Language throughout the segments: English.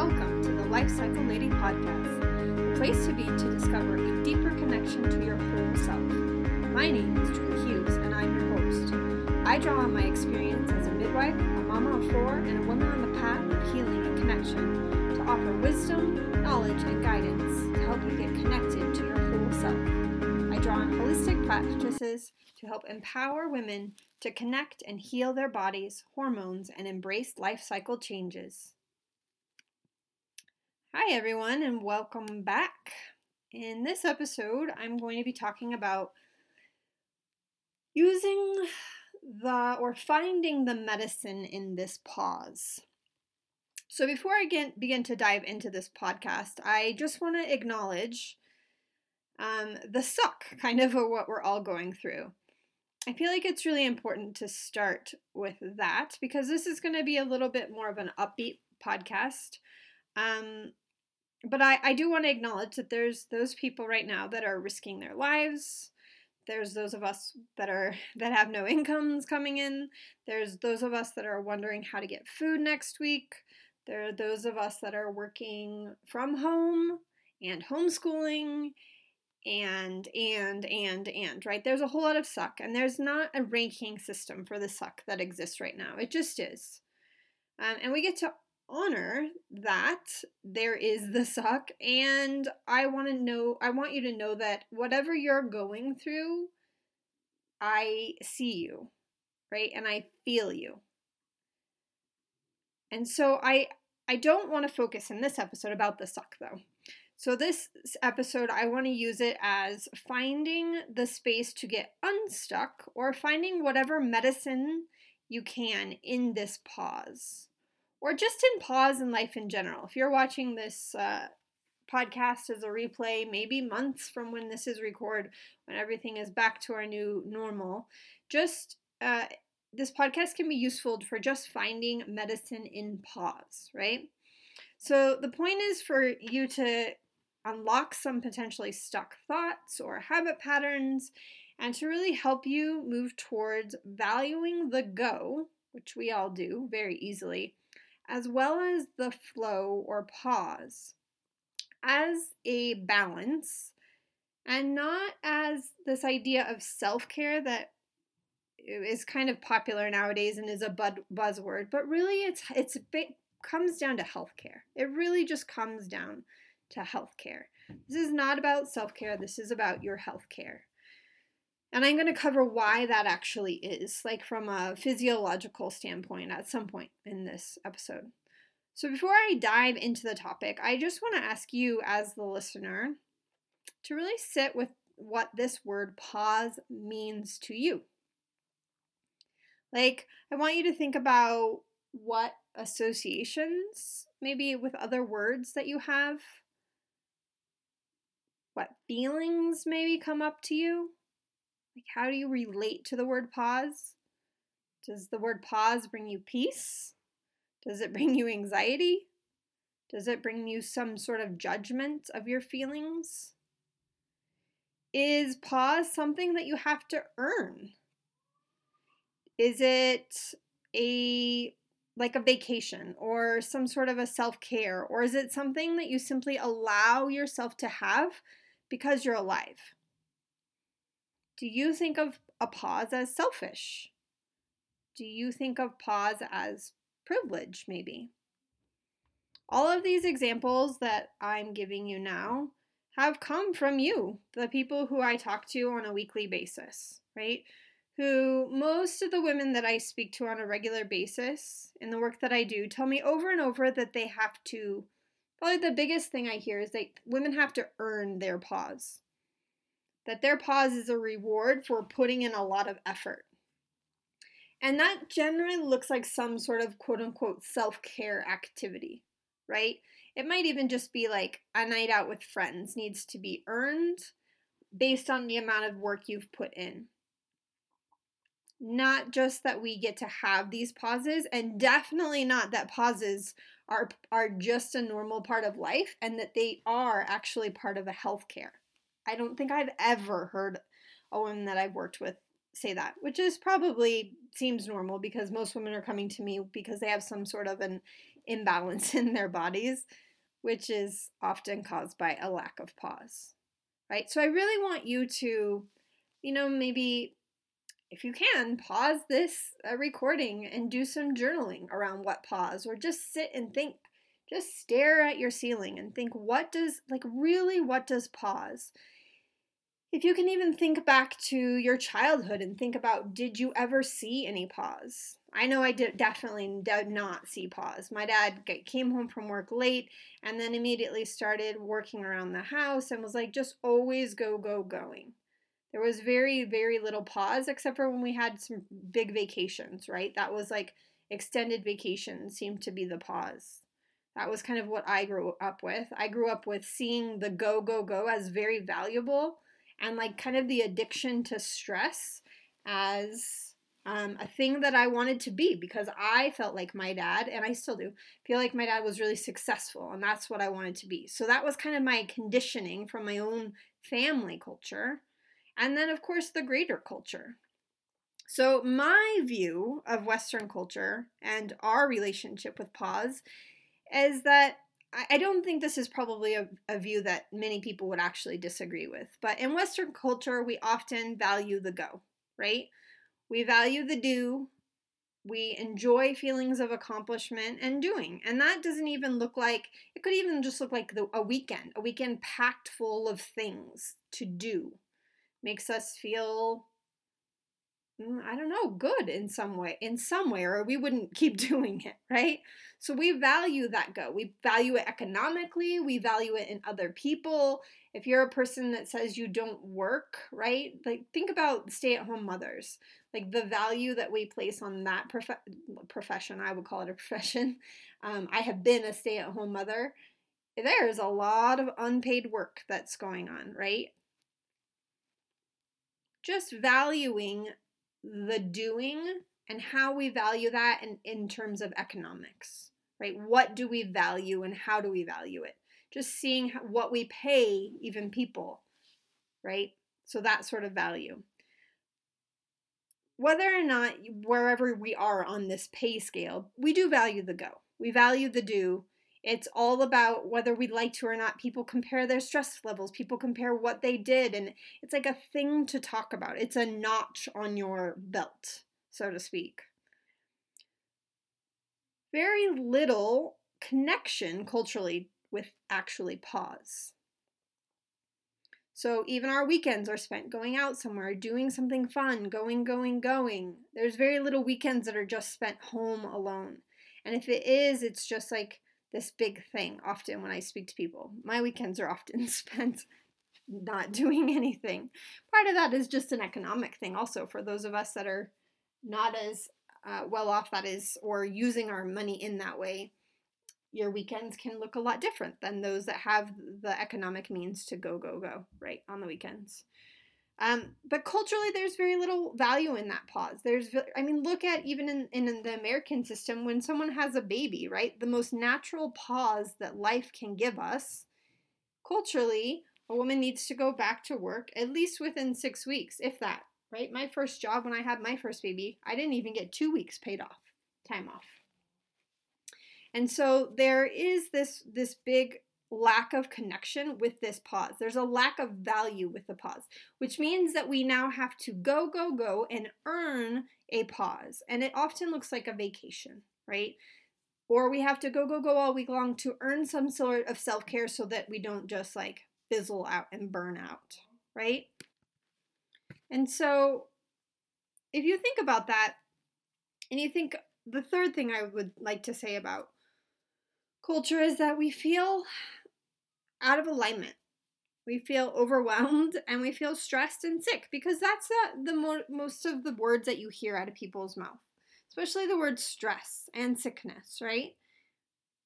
Welcome to the Life Cycle Lady podcast, a place to be to discover a deeper connection to your whole self. My name is Julie Hughes, and I'm your host. I draw on my experience as a midwife, a mama of four, and a woman on the path of healing and connection to offer wisdom, knowledge, and guidance to help you get connected to your whole self. I draw on holistic practices to help empower women to connect and heal their bodies, hormones, and embrace life cycle changes. Hi, everyone, and welcome back. In this episode, I'm going to be talking about using the or finding the medicine in this pause. So, before I get, begin to dive into this podcast, I just want to acknowledge um, the suck kind of of what we're all going through. I feel like it's really important to start with that because this is going to be a little bit more of an upbeat podcast. Um, but I, I do want to acknowledge that there's those people right now that are risking their lives. There's those of us that are that have no incomes coming in. There's those of us that are wondering how to get food next week. There are those of us that are working from home and homeschooling and and and and right there's a whole lot of suck and there's not a ranking system for the suck that exists right now it just is um, and we get to honor that there is the suck and i want to know i want you to know that whatever you're going through i see you right? And i feel you. And so i i don't want to focus in this episode about the suck though. So, this episode, I want to use it as finding the space to get unstuck or finding whatever medicine you can in this pause or just in pause in life in general. If you're watching this uh, podcast as a replay, maybe months from when this is recorded, when everything is back to our new normal, just uh, this podcast can be useful for just finding medicine in pause, right? So the point is for you to unlock some potentially stuck thoughts or habit patterns, and to really help you move towards valuing the go, which we all do very easily, as well as the flow or pause as a balance and not as this idea of self care that is kind of popular nowadays and is a buzzword, but really it's it's it comes down to healthcare. It really just comes down to healthcare. This is not about self care, this is about your healthcare. And I'm going to cover why that actually is, like from a physiological standpoint, at some point in this episode. So, before I dive into the topic, I just want to ask you, as the listener, to really sit with what this word pause means to you. Like, I want you to think about what associations, maybe with other words that you have, what feelings maybe come up to you? Like, how do you relate to the word pause? Does the word pause bring you peace? Does it bring you anxiety? Does it bring you some sort of judgment of your feelings? Is pause something that you have to earn? Is it a like a vacation or some sort of a self-care or is it something that you simply allow yourself to have because you're alive. Do you think of a pause as selfish? Do you think of pause as privilege, maybe? All of these examples that I'm giving you now have come from you, the people who I talk to on a weekly basis, right? Who most of the women that I speak to on a regular basis in the work that I do tell me over and over that they have to Probably the biggest thing I hear is that women have to earn their pause. That their pause is a reward for putting in a lot of effort. And that generally looks like some sort of quote unquote self care activity, right? It might even just be like a night out with friends needs to be earned based on the amount of work you've put in. Not just that we get to have these pauses, and definitely not that pauses are are just a normal part of life and that they are actually part of a healthcare. I don't think I've ever heard a woman that I've worked with say that, which is probably seems normal because most women are coming to me because they have some sort of an imbalance in their bodies, which is often caused by a lack of pause. Right? So I really want you to, you know, maybe if you can, pause this uh, recording and do some journaling around what pause, or just sit and think. Just stare at your ceiling and think, what does, like, really, what does pause? If you can even think back to your childhood and think about, did you ever see any pause? I know I did definitely did not see pause. My dad came home from work late and then immediately started working around the house and was like, just always go, go, going. There was very, very little pause, except for when we had some big vacations, right? That was like extended vacations seemed to be the pause. That was kind of what I grew up with. I grew up with seeing the go, go, go as very valuable and like kind of the addiction to stress as um, a thing that I wanted to be because I felt like my dad, and I still do, feel like my dad was really successful, and that's what I wanted to be. So that was kind of my conditioning from my own family culture and then, of course, the greater culture. So, my view of Western culture and our relationship with pause is that I don't think this is probably a, a, view that many people would actually disagree with. But in Western culture, we often value the go, right? We value the do. We enjoy feelings of accomplishment and doing. And that doesn't even look like, it could even just look like the, a weekend, a weekend packed full of things to do, makes us feel I don't know, good in some way, in some way, or we wouldn't keep doing it, right? So we value that go. We value it economically, we value it in other people. If you're a person that says you don't work, right? Like think about stay-at-home mothers. Like the value that we place on that prof- profession, I would call it a profession. Um, I have been a stay-at-home mother. There's a lot of unpaid work that's going on, right? just valuing the doing and how we value that in, in terms of economics, right? What do we value and how do we value it? Just seeing what we pay even people, right? So that sort of value. Whether or not, wherever we are on this pay scale, we do value the go. We value the do it's all about whether we like to or not. People compare their stress levels, people compare what they did, and it's like a thing to talk about. It's a notch on your belt, so to speak. Very little connection culturally with actually pause. So even our weekends are spent going out somewhere, doing something fun, going, going, going. There's very little weekends that are just spent home alone. And if it is, it's just like this big thing often when I speak to people. My weekends are often spent not doing anything. Part of that is just an economic thing, also, for those of us that are not as uh, well off, that is, or using our money in that way. Your weekends can look a lot different than those that have the economic means to go, go, go, right, on the weekends. Um, but culturally, there's very little value in that pause. There's, I mean, look at even in, in the American system when someone has a baby, right? The most natural pause that life can give us, culturally, a woman needs to go back to work at least within six weeks, if that, right? My first job when I had my first baby, I didn't even get two weeks paid off, time off. And so there is this this big lack of connection with this pause. There's a lack of value with the pause, which means that we now have to go, go, go and earn a pause. And it often looks like a vacation, right? Or we have to go, go, go all week long to earn some sort of self care so that we don't just like fizzle out and burn out, right? And so if you think about that, and you think the third thing I would like to say about culture is that we feel out of alignment. We feel overwhelmed and we feel stressed and sick because that's the, the mo- most of the words that you hear out of people's mouth, especially the word stress and sickness, right?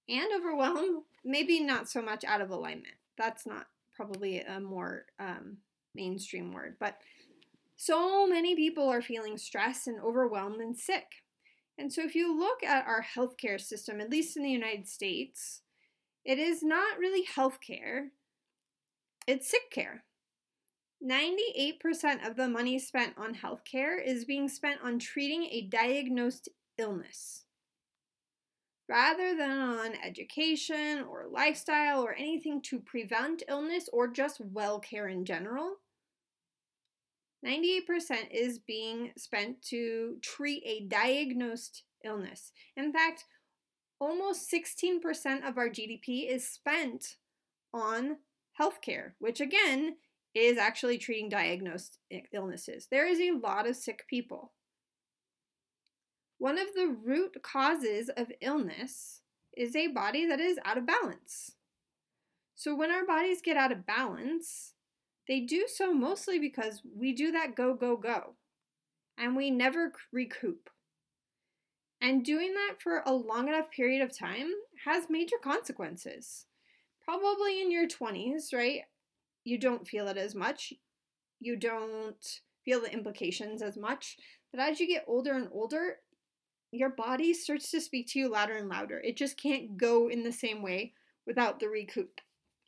And overwhelmed, maybe not so much out of alignment. That's not probably a more um, mainstream word, but so many people are feeling stressed and overwhelmed and sick. And so, if you look at our healthcare system, at least in the United States, it is not really health care, it's sick care. 98% of the money spent on healthcare is being spent on treating a diagnosed illness. rather than on education or lifestyle or anything to prevent illness or just well care in general, 98% is being spent to treat a diagnosed illness. In fact, almost 16% of our GDP is spent on healthcare, which again is actually treating diagnosed illnesses. There is a lot of sick people. One of the root causes of illness is a body that is out of balance. So, when our bodies get out of balance, they do so mostly because we do that go, go, go, and we never recoup. And doing that for a long enough period of time has major consequences. Probably in your 20s, right? You don't feel it as much. You don't feel the implications as much. But as you get older and older, your body starts to speak to you louder and louder. It just can't go in the same way without the recoup.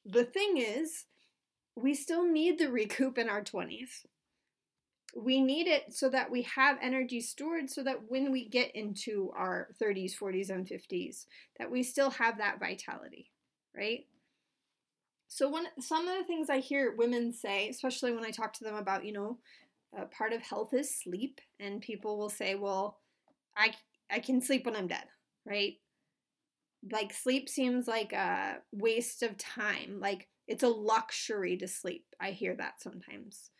The thing is, we still need the recoup in our 20s. We need it so that we have energy stored so that when we get into our 30s, 40s and 50s, that we still have that vitality, right? So one some of the things I hear women say, especially when I talk to them about, you know, part of health is sleep and people will say, "Well, I I can sleep when I'm dead, right? Like sleep seems like a waste of time. Like it's a luxury to sleep. I hear that sometimes.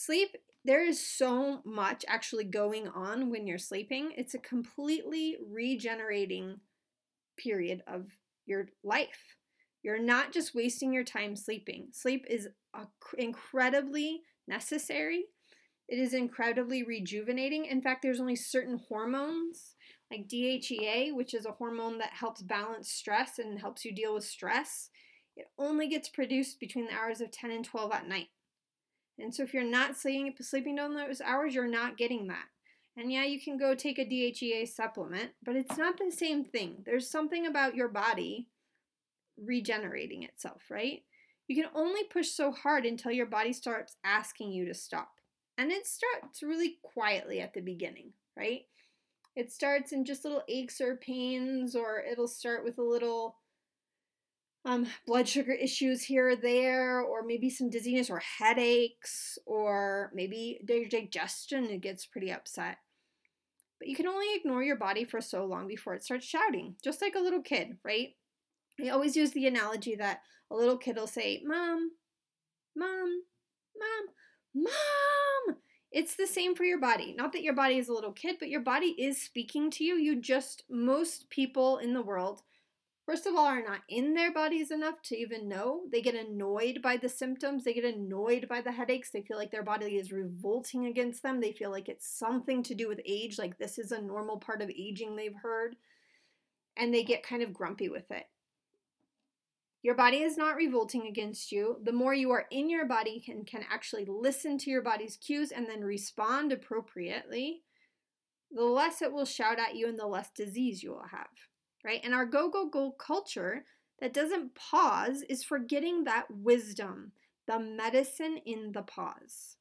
Sleep, there is so much actually going on when you're sleeping. It's a completely regenerating period of your life. You're not just wasting your time sleeping. Sleep is incredibly necessary it is incredibly rejuvenating. In fact, there's only certain hormones like DHEA, which is a hormone that helps balance stress and helps you deal with stress. It only gets produced between the hours of 10 and 12 at night. And so if you're not sleeping, sleeping during those hours, you're not getting that. And yeah, you can go take a DHEA supplement, but it's not the same thing. There's something about your body regenerating itself, right? You can only push so hard until your body starts asking you to stop. And it starts really quietly at the beginning, right? It starts in just little aches or pains, or it'll start with a little um, blood sugar issues here or there, or maybe some dizziness or headaches, or maybe your digestion it gets pretty upset. But you can only ignore your body for so long before it starts shouting, just like a little kid, right? I always use the analogy that a little kid will say, Mom, Mom, Mom, Mom! It's the same for your body. Not that your body is a little kid, but your body is speaking to you. You just, most people in the world, first of all, are not in their bodies enough to even know. They get annoyed by the symptoms, they get annoyed by the headaches. They feel like their body is revolting against them. They feel like it's something to do with age, like this is a normal part of aging, they've heard. And they get kind of grumpy with it. Your body is not revolting against you. The more you are in your body and can actually listen to your body's cues and then respond appropriately, the less it will shout at you and the less disease you will have, right? And our go, go, go culture that doesn't pause is forgetting that wisdom, the medicine in the pause.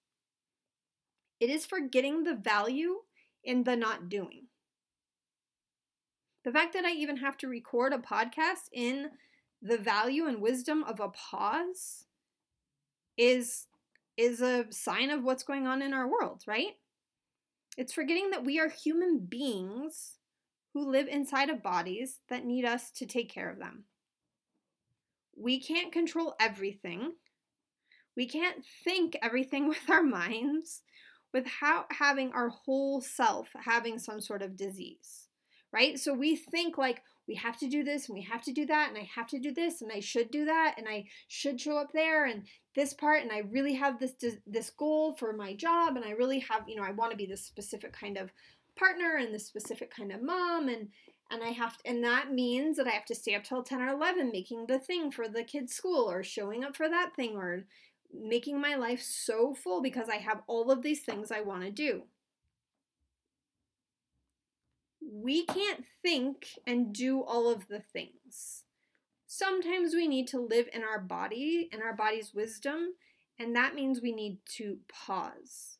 It is forgetting the value in the not doing. The fact that I even have to record a podcast in the value and wisdom of a pause is is a sign of what's going on in our world, right? It's forgetting that we are human beings who live inside of bodies that need us to take care of them. We can't control everything. We can't think everything with our minds without having our whole self having some sort of disease, right? So we think like, we have to do this and we have to do that and I have to do this and I should do that and I should show up there and this part and I really have this this goal for my job and I really have you know I want to be this specific kind of partner and the specific kind of mom and and I have to, and that means that I have to stay up till 10 or 11 making the thing for the kids school or showing up for that thing or making my life so full because I have all of these things I want to do we can't think and do all of the things. Sometimes we need to live in our body and our body's wisdom, and that means we need to pause.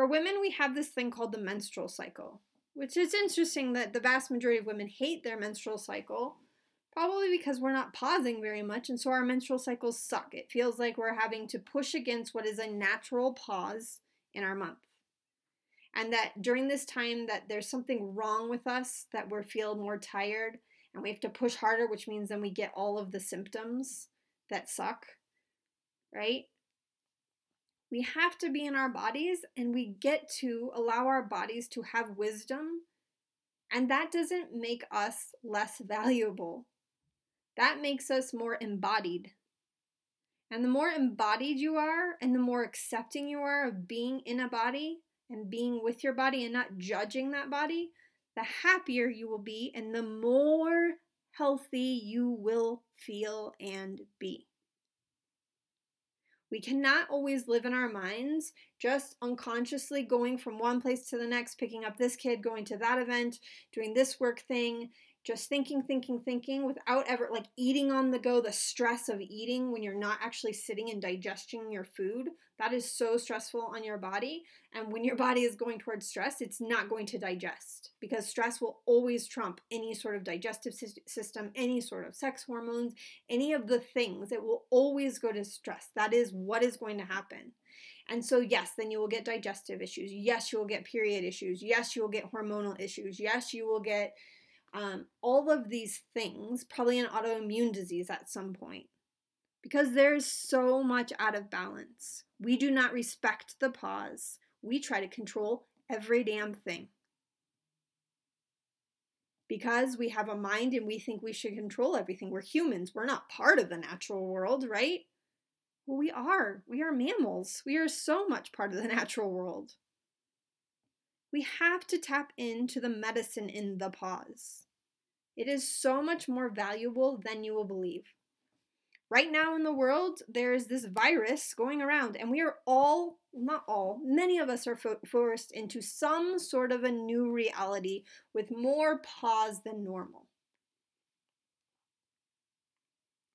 For women, we have this thing called the menstrual cycle. which is interesting that the vast majority of women hate their menstrual cycle, probably because we're not pausing very much, and so our menstrual cycles suck. It feels like we're having to push against what is a natural pause in our month. And that during this time that there's something wrong with us, that we feel more tired, and we have to push harder, which means then we get all of the symptoms that suck, right? We have to be in our bodies and we get to allow our bodies to have wisdom. And that doesn't make us less valuable. That makes us more embodied. And the more embodied you are and the more accepting you are of being in a body and being with your body and not judging that body, the happier you will be and the more healthy you will feel and be. We cannot always live in our minds, just unconsciously going from one place to the next, picking up this kid, going to that event, doing this work thing, just thinking, thinking, thinking without ever like eating on the go, the stress of eating when you're not actually sitting and digesting your food. That is so stressful on your body. And when your body is going towards stress, it's not going to digest because stress will always trump any sort of digestive system, any sort of sex hormones, any of the things. It will always go to stress. That is what is going to happen. And so, yes, then you will get digestive issues. Yes, you will get period issues. Yes, you will get hormonal issues. Yes, you will get um, all of these things, probably an autoimmune disease at some point, because there's so much out of balance. We do not respect the pause. We try to control every damn thing. Because we have a mind and we think we should control everything. We're humans. We're not part of the natural world, right? Well, we are. We are mammals. We are so much part of the natural world we have to tap into the medicine in the pause. It is so much more valuable than you will believe. Right now in the world, there is this virus going around, and we are all, not all, many of us are fo- forced into some sort of a new reality with more pause than normal.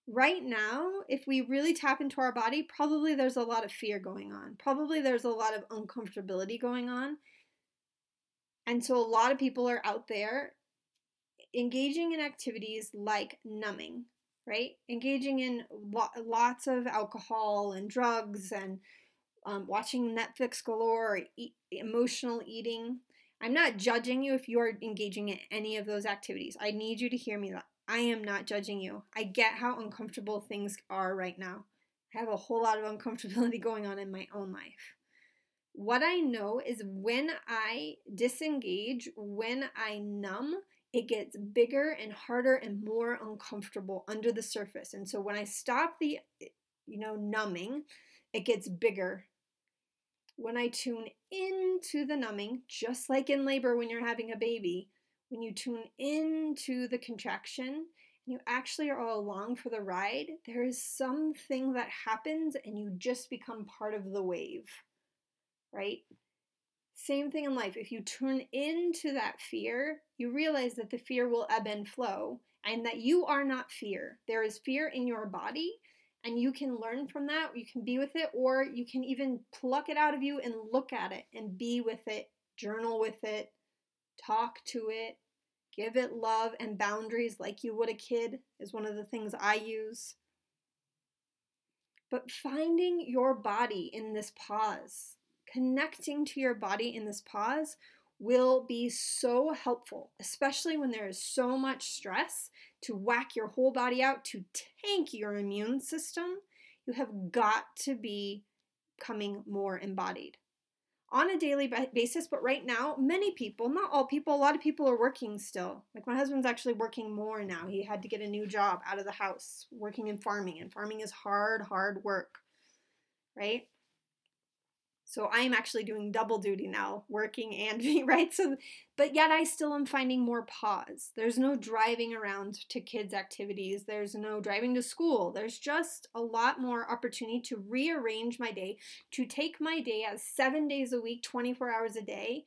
Right now, if we really tap into our body, probably there's a lot of fear going on. Probably there's a lot of uncomfortability going on. And so a lot of people are out there engaging in activities like numbing, right? Engaging in lo- lots of alcohol and drugs and um, watching Netflix galore, e- emotional eating. I'm not judging you if you are engaging in any of those activities. I need you to hear me. That I am not judging you. I get how uncomfortable things are right now. I have a whole lot of uncomfortability going on in my own life. What I know is when I disengage, when I numb, it gets bigger and harder and more uncomfortable under the surface. And so when I stop the, you know, numbing, it gets bigger. When I tune into the numbing, just like in labor when you're having a baby, when you tune into the contraction, and you actually are all along for the ride, there is something that happens and you just become part of the wave right? Same thing in life. If you turn into that fear, you realize that the fear will ebb and flow and that you are not fear. There is fear in your body, and you can learn from that. You can be with it, or you can even pluck it out of you and look at it and be with it, journal with it, talk to it, give it love and boundaries like you would a kid, is one of the things I use. But finding your body in this pause connecting to your body in this pause will be so helpful, especially when there is so much stress to whack your whole body out to tank your immune system. You have got to be coming more embodied on a daily basis. But right now, many people, not all people, a lot of people are working still. Like my husband's actually working more now. He had to get a new job out of the house, working in farming, and farming is hard, hard work, right? So I'm actually doing double duty now, working and right? So but yet I still am finding more pause. There's no driving around to kids activities. There's no driving to school. There's just a lot more opportunity to rearrange my day, to take my day as 7 days a week, 24 hours a day,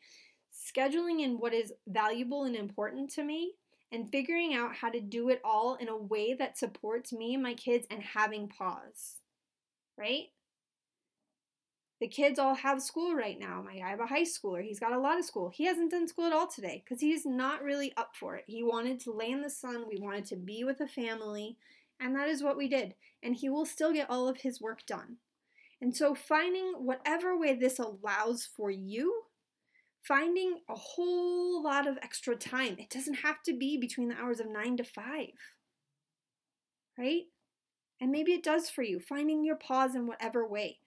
scheduling in what is valuable and important to me and figuring out how to do it all in a way that supports me and my kids and having pause. Right? The kids all have school right now. My I have a high schooler. He's got a lot of school. He hasn't done school at all today because he's not really up for it. He wanted to lay in the sun. We wanted to be with a family. And that is what we did. And he will still get all of his work done. And so, finding whatever way this allows for you, finding a whole lot of extra time. It doesn't have to be between the hours of nine to five, right? And maybe it does for you, finding your pause in whatever way,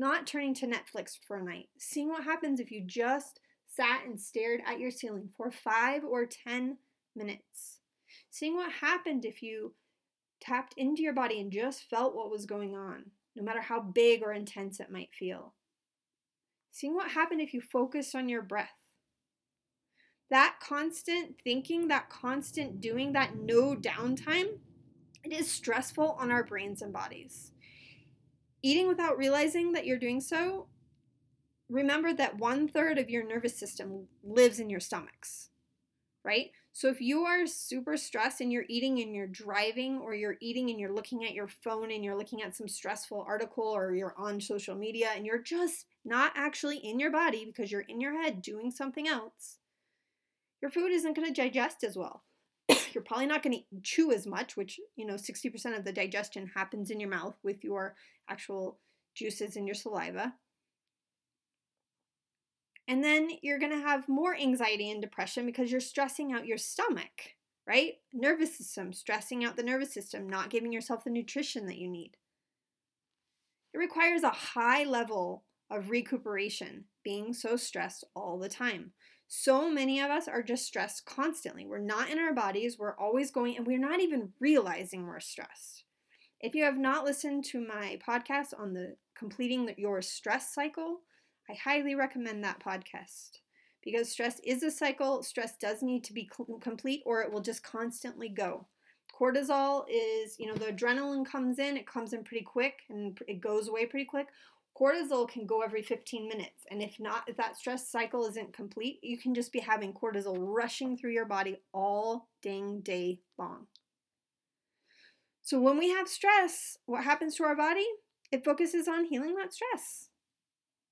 not turning to Netflix for a night, seeing what happens if you just sat and stared at your ceiling for five or 10 minutes, seeing what happened if you tapped into your body and just felt what was going on, no matter how big or intense it might feel. Seeing what happened if you focused on your breath. That constant thinking, that constant doing, that no downtime, it is stressful on our brains and bodies. Eating without realizing that you're doing so, remember that one third of your nervous system lives in your stomachs, right? So if you are super stressed and you're eating and you're driving or you're eating and you're looking at your phone and you're looking at some stressful article or you're on social media and you're just not actually in your body because you're in your head doing something else, your food isn't going to digest as well. you're probably not going to chew as much, which, you know, 60% of the digestion happens in your mouth with your actual juices in your saliva. And then you're going to have more anxiety and depression because you're stressing out your stomach, right? Nervous system, stressing out the nervous system, not giving yourself the nutrition that you need. It requires a high level of recuperation, being so stressed all the time. So many of us are just stressed constantly. We're not in our bodies, we're always going, and we're not even realizing we're stressed. If you have not listened to my podcast on the completing your stress cycle, I highly recommend that podcast because stress is a cycle. Stress does need to be complete or it will just constantly go. Cortisol is, you know, the adrenaline comes in, it comes in pretty quick and it goes away pretty quick. Cortisol can go every 15 minutes. And if not, if that stress cycle isn't complete, you can just be having cortisol rushing through your body all dang day long. So when we have stress, what happens to our body? It focuses on healing that stress.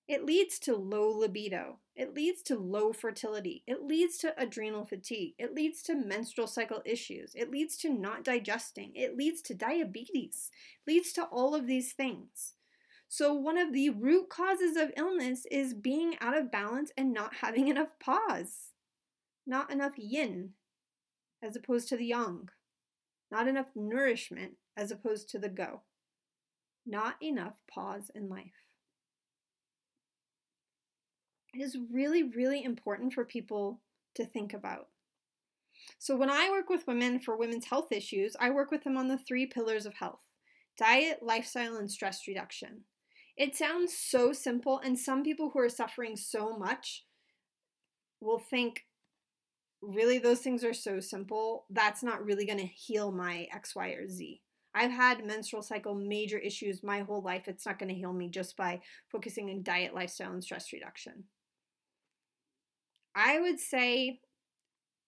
It leads to low libido. It leads to low fertility. It leads to adrenal fatigue. It leads to menstrual cycle issues. It leads to not digesting. It leads to diabetes. It leads to all of these things. So, one of the root causes of illness is being out of balance and not having enough pause, not enough yin as opposed to the yang, not enough nourishment as opposed to the go, not enough pause in life It is really, really important for people to think about. So, when I work with women for women's health issues, I work with them on the three pillars of health diet, lifestyle, and stress reduction. It sounds so simple, and some people who are suffering so much will think, really, those things are so simple. That's not really going to heal my X, Y, or Z. I've had menstrual cycle major issues my whole life. It's not going to heal me just by focusing on diet, lifestyle, and stress reduction. I would say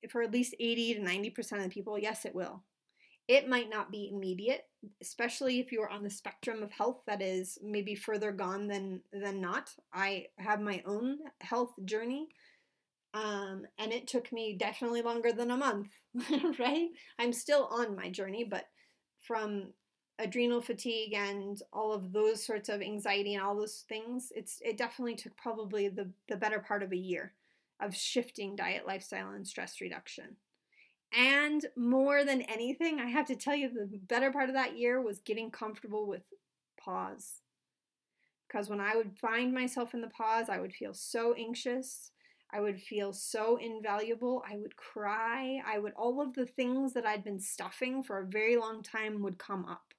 for at least 80 to 90% of the people, yes, it will. It might not be immediate, especially if you're on the spectrum of health that is maybe further gone than than not. I have my own health journey. Um, and it took me definitely longer than a month, right? I'm still on my journey, but from adrenal fatigue and all of those sorts of anxiety and all those things, it's it definitely took probably the, the better part of a year of shifting diet, lifestyle, and stress reduction. And more than anything, I have to tell you, the better part of that year was getting comfortable with pause. Because when I would find myself in the pause, I would feel so anxious. I would feel so invaluable. I would cry. I would, all of the things that I'd been stuffing for a very long time would come up.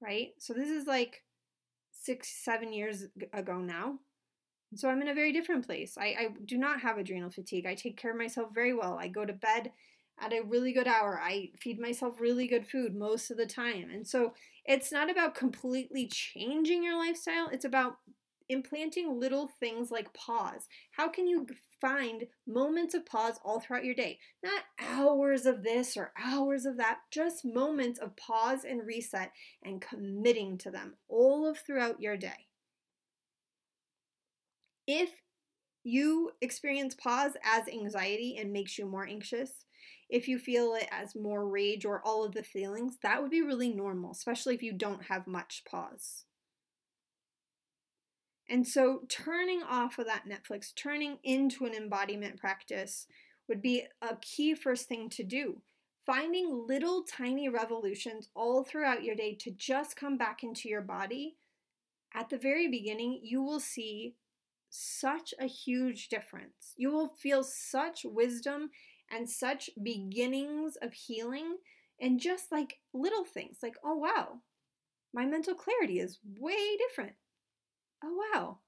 Right? So this is like six, seven years ago now. So I'm in a very different place. I, I do not have adrenal fatigue. I take care of myself very well. I go to bed at a really good hour. I feed myself really good food most of the time. And so it's not about completely changing your lifestyle, it's about implanting little things like pause. How can you find moments of pause all throughout your day? Not hours of this or hours of that, just moments of pause and reset and committing to them all of throughout your day. If you experience pause as anxiety and makes you more anxious, if you feel it as more rage or all of the feelings, that would be really normal, especially if you don't have much pause. And so, turning off of that Netflix, turning into an embodiment practice would be a key first thing to do. Finding little tiny revolutions all throughout your day to just come back into your body. At the very beginning, you will see such a huge difference. You will feel such wisdom and such beginnings of healing and just like little things like, oh wow, my mental clarity is way different. Oh wow,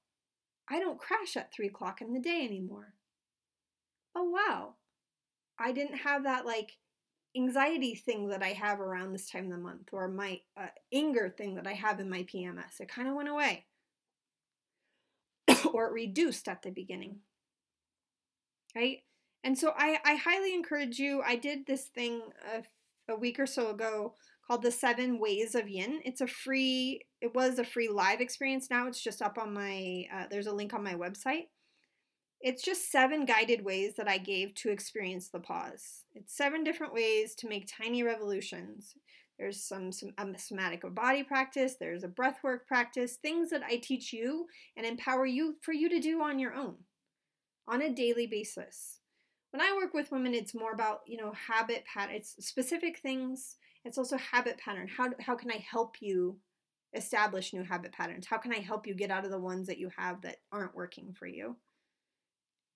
I don't crash at three o'clock in the day anymore. Oh wow, I didn't have that like anxiety thing that I have around this time of the month or my uh, anger thing that I have in my PMS. It kind of went away or reduced at the beginning. Right? And so I, I highly encourage you. I did this thing a, a week or so ago called the Seven Ways of Yin. It's a free, it was a free live experience. Now it's just up on my, uh, there's a link on my website. It's just seven guided ways that I gave to experience the pause. It's seven different ways to make tiny revolutions. There's some, some a somatic body practice, there's a breathwork practice, things that I teach you and empower you for you to do on your own on a daily basis when I work with women, it's more about, you know, habit pattern. It's specific things. It's also habit pattern. How, how can I help you establish new habit patterns? How can I help you get out of the ones that you have that aren't working for you?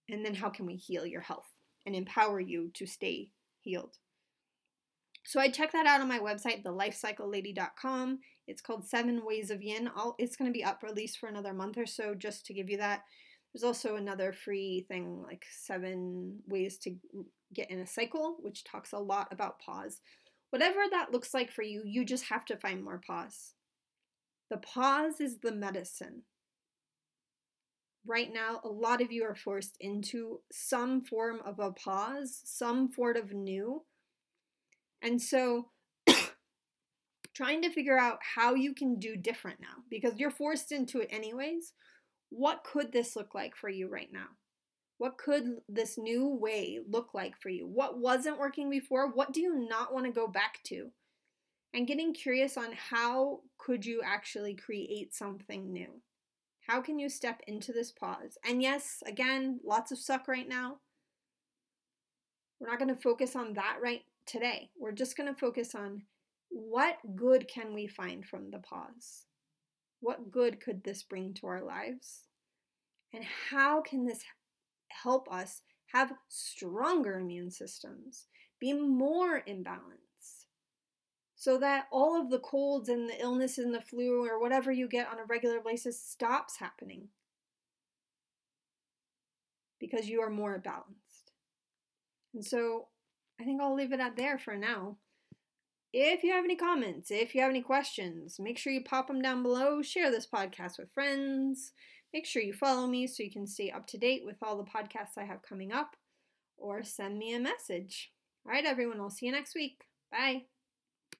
And then how can we heal your health and empower you to stay healed? So I check that out on my website, thelifecyclelady.com. It's called Seven Ways of Yin. I'll, it's going to be up released for another month or so just to give you that there's also another free thing like seven ways to get in a cycle, which talks a lot about pause. Whatever that looks like for you, you just have to find more pause. The pause is the medicine. Right now, a lot of you are forced into some form of a pause, some sort of new. And so, trying to figure out how you can do different now because you're forced into it anyways what could this look like for you right now? What could this new way look like for you? What wasn't working before? What do you not want to go back to? And getting curious on how could you actually create something new? How can you step into this pause? And yes, again, lots of suck right now. We're not going to focus on that right today. We're just going to focus on what good can we find from the pause? What good could this bring to our lives? And how can this help us have stronger immune systems, be more in balance, so that all of the colds and the illness and the flu or whatever you get on a regular basis stops happening because you are more balanced. And so I think I'll leave it at there for now. If you have any comments, if you have any questions, make sure you pop them down below. Share this podcast with friends. Make sure you follow me so you can stay up to date with all the podcasts I have coming up, or send me a message. All right, everyone, I'll see you next week. Bye.